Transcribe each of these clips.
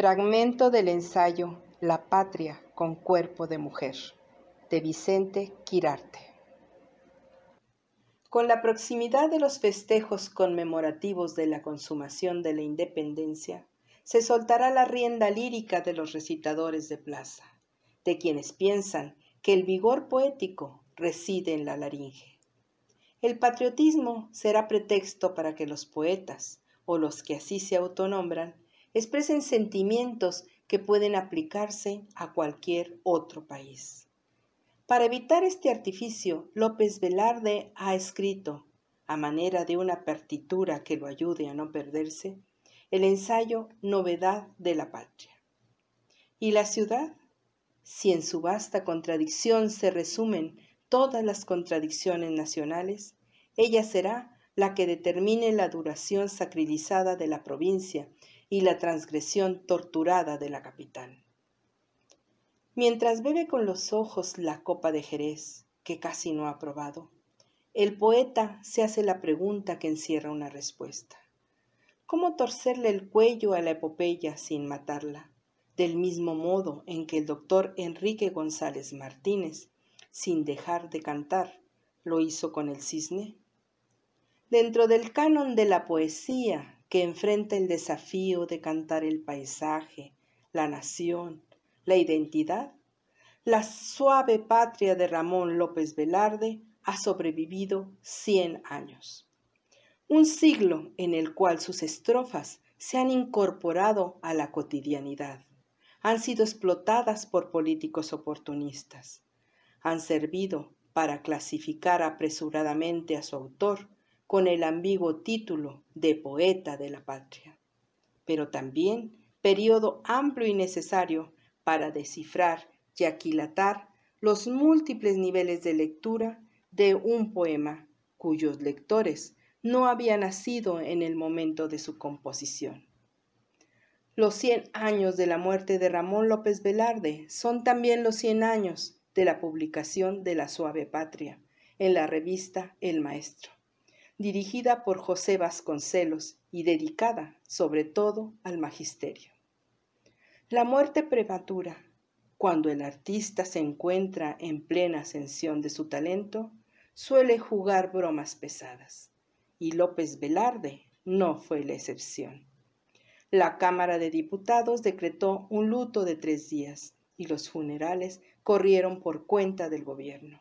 Fragmento del ensayo La patria con cuerpo de mujer de Vicente Quirarte. Con la proximidad de los festejos conmemorativos de la consumación de la independencia, se soltará la rienda lírica de los recitadores de plaza, de quienes piensan que el vigor poético reside en la laringe. El patriotismo será pretexto para que los poetas, o los que así se autonombran, expresen sentimientos que pueden aplicarse a cualquier otro país. Para evitar este artificio, López Velarde ha escrito, a manera de una partitura que lo ayude a no perderse, el ensayo Novedad de la Patria. ¿Y la ciudad? Si en su vasta contradicción se resumen todas las contradicciones nacionales, ella será la que determine la duración sacralizada de la provincia y la transgresión torturada de la capital. Mientras bebe con los ojos la copa de Jerez, que casi no ha probado, el poeta se hace la pregunta que encierra una respuesta. ¿Cómo torcerle el cuello a la epopeya sin matarla? Del mismo modo en que el doctor Enrique González Martínez, sin dejar de cantar, lo hizo con el cisne. Dentro del canon de la poesía que enfrenta el desafío de cantar el paisaje, la nación, la identidad, la suave patria de Ramón López Velarde ha sobrevivido cien años. Un siglo en el cual sus estrofas se han incorporado a la cotidianidad, han sido explotadas por políticos oportunistas, han servido para clasificar apresuradamente a su autor con el ambiguo título de poeta de la patria, pero también periodo amplio y necesario para descifrar y aquilatar los múltiples niveles de lectura de un poema cuyos lectores no habían nacido en el momento de su composición. Los cien años de la muerte de Ramón López Velarde son también los cien años de la publicación de La Suave Patria en la revista El Maestro dirigida por José Vasconcelos y dedicada sobre todo al magisterio. La muerte prematura, cuando el artista se encuentra en plena ascensión de su talento, suele jugar bromas pesadas, y López Velarde no fue la excepción. La Cámara de Diputados decretó un luto de tres días y los funerales corrieron por cuenta del gobierno.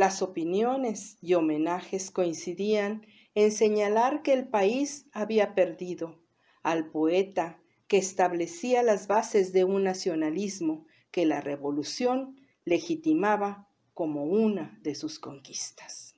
Las opiniones y homenajes coincidían en señalar que el país había perdido al poeta que establecía las bases de un nacionalismo que la revolución legitimaba como una de sus conquistas.